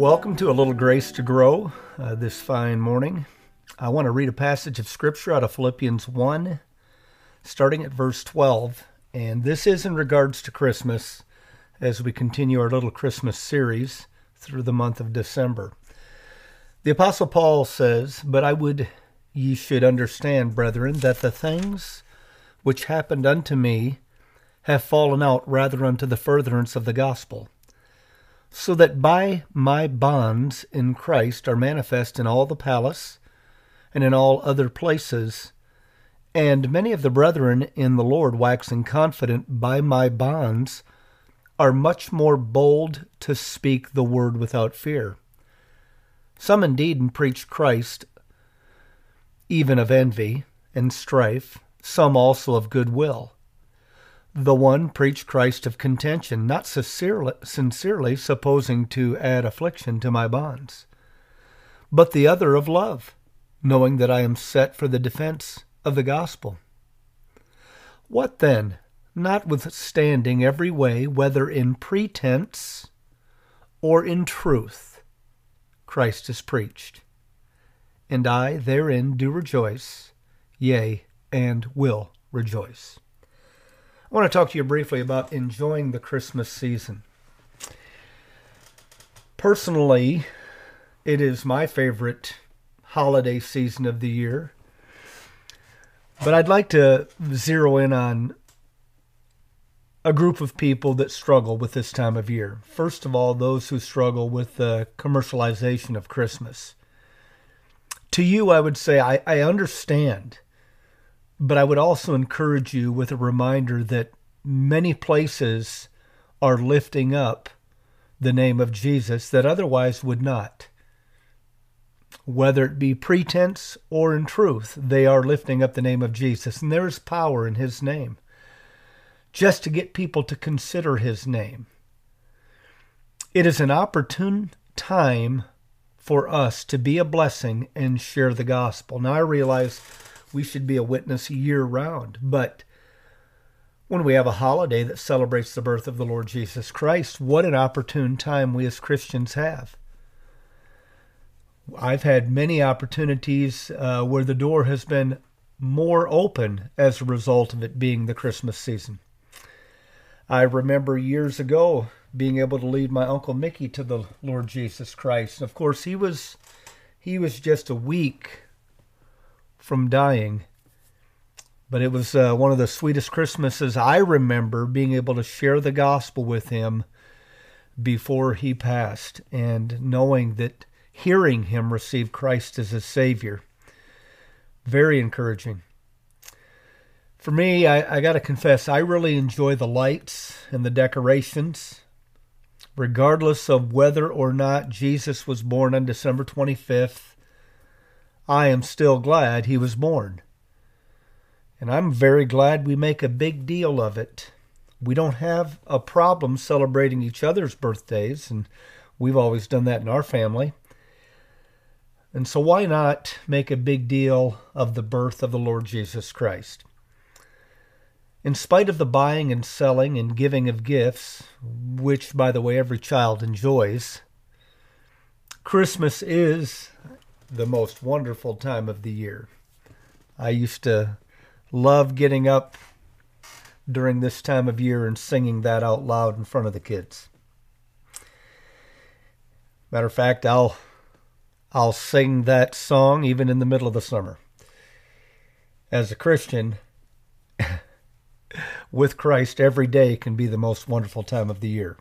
Welcome to A Little Grace to Grow uh, this fine morning. I want to read a passage of Scripture out of Philippians 1, starting at verse 12. And this is in regards to Christmas as we continue our little Christmas series through the month of December. The Apostle Paul says, But I would ye should understand, brethren, that the things which happened unto me have fallen out rather unto the furtherance of the gospel so that by my bonds in Christ are manifest in all the palace and in all other places. And many of the brethren in the Lord, waxing confident by my bonds, are much more bold to speak the word without fear. Some indeed preach Christ, even of envy and strife, some also of good will. The one preached Christ of contention, not sincerely, sincerely supposing to add affliction to my bonds, but the other of love, knowing that I am set for the defense of the gospel. What then, notwithstanding every way, whether in pretense or in truth, Christ is preached, and I therein do rejoice, yea, and will rejoice. I want to talk to you briefly about enjoying the Christmas season. Personally, it is my favorite holiday season of the year. But I'd like to zero in on a group of people that struggle with this time of year. First of all, those who struggle with the commercialization of Christmas. To you, I would say, I, I understand but I would also encourage you with a reminder that many places are lifting up the name of Jesus that otherwise would not. Whether it be pretense or in truth, they are lifting up the name of Jesus, and there is power in his name just to get people to consider his name. It is an opportune time for us to be a blessing and share the gospel. Now, I realize we should be a witness year round. But when we have a holiday that celebrates the birth of the Lord Jesus Christ, what an opportune time we as Christians have. I've had many opportunities uh, where the door has been more open as a result of it being the Christmas season. I remember years ago being able to lead my uncle Mickey to the Lord Jesus Christ. And of course, he was he was just a week from dying. But it was uh, one of the sweetest Christmases I remember being able to share the gospel with him before he passed and knowing that hearing him receive Christ as his Savior. Very encouraging. For me, I, I got to confess, I really enjoy the lights and the decorations. Regardless of whether or not Jesus was born on December 25th, I am still glad he was born. And I'm very glad we make a big deal of it. We don't have a problem celebrating each other's birthdays, and we've always done that in our family. And so, why not make a big deal of the birth of the Lord Jesus Christ? In spite of the buying and selling and giving of gifts, which, by the way, every child enjoys, Christmas is the most wonderful time of the year. I used to love getting up during this time of year and singing that out loud in front of the kids. Matter of fact, I'll I'll sing that song even in the middle of the summer. As a Christian, with Christ every day can be the most wonderful time of the year.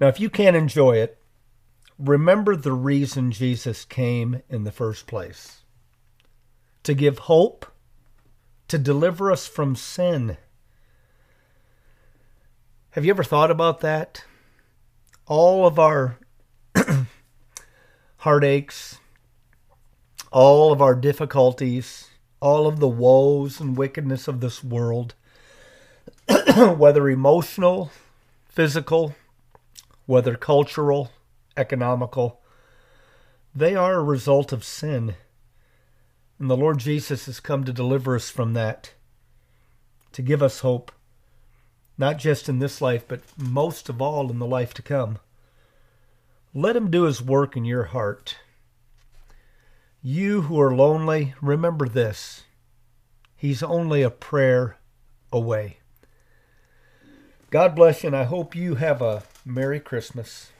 Now, if you can't enjoy it, remember the reason Jesus came in the first place to give hope, to deliver us from sin. Have you ever thought about that? All of our heartaches, all of our difficulties, all of the woes and wickedness of this world, whether emotional, physical, whether cultural, economical. They are a result of sin. And the Lord Jesus has come to deliver us from that, to give us hope, not just in this life, but most of all in the life to come. Let Him do His work in your heart. You who are lonely, remember this He's only a prayer away. God bless you, and I hope you have a Merry Christmas.